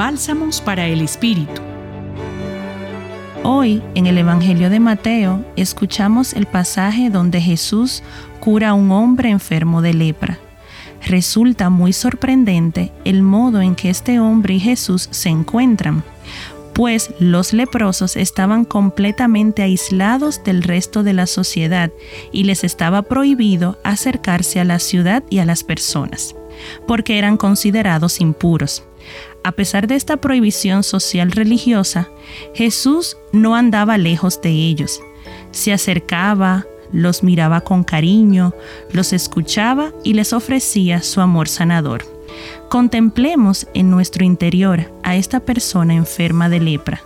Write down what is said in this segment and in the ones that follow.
Bálsamos para el Espíritu. Hoy, en el Evangelio de Mateo, escuchamos el pasaje donde Jesús cura a un hombre enfermo de lepra. Resulta muy sorprendente el modo en que este hombre y Jesús se encuentran, pues los leprosos estaban completamente aislados del resto de la sociedad y les estaba prohibido acercarse a la ciudad y a las personas, porque eran considerados impuros. A pesar de esta prohibición social religiosa, Jesús no andaba lejos de ellos. Se acercaba, los miraba con cariño, los escuchaba y les ofrecía su amor sanador. Contemplemos en nuestro interior a esta persona enferma de lepra,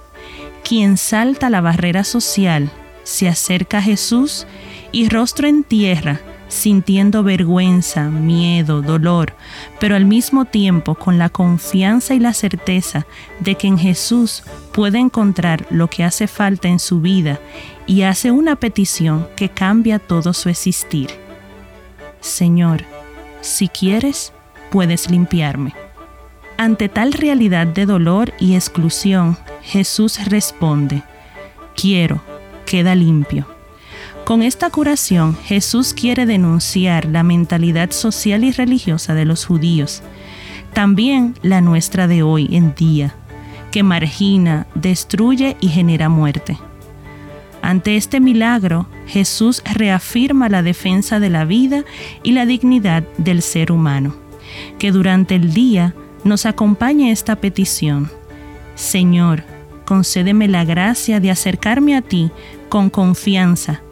quien salta la barrera social, se acerca a Jesús y rostro en tierra, sintiendo vergüenza, miedo, dolor, pero al mismo tiempo con la confianza y la certeza de que en Jesús puede encontrar lo que hace falta en su vida y hace una petición que cambia todo su existir. Señor, si quieres, puedes limpiarme. Ante tal realidad de dolor y exclusión, Jesús responde, quiero, queda limpio. Con esta curación, Jesús quiere denunciar la mentalidad social y religiosa de los judíos, también la nuestra de hoy en día, que margina, destruye y genera muerte. Ante este milagro, Jesús reafirma la defensa de la vida y la dignidad del ser humano. Que durante el día nos acompañe esta petición. Señor, concédeme la gracia de acercarme a ti con confianza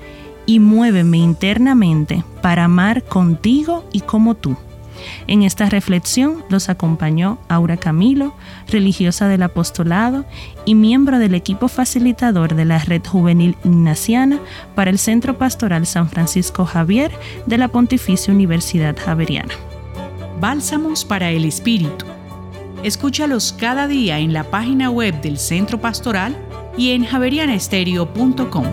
y muéveme internamente para amar contigo y como tú. En esta reflexión los acompañó Aura Camilo, religiosa del apostolado y miembro del equipo facilitador de la Red Juvenil Ignaciana para el Centro Pastoral San Francisco Javier de la Pontificia Universidad Javeriana. Bálsamos para el Espíritu. Escúchalos cada día en la página web del Centro Pastoral y en javerianestereo.com.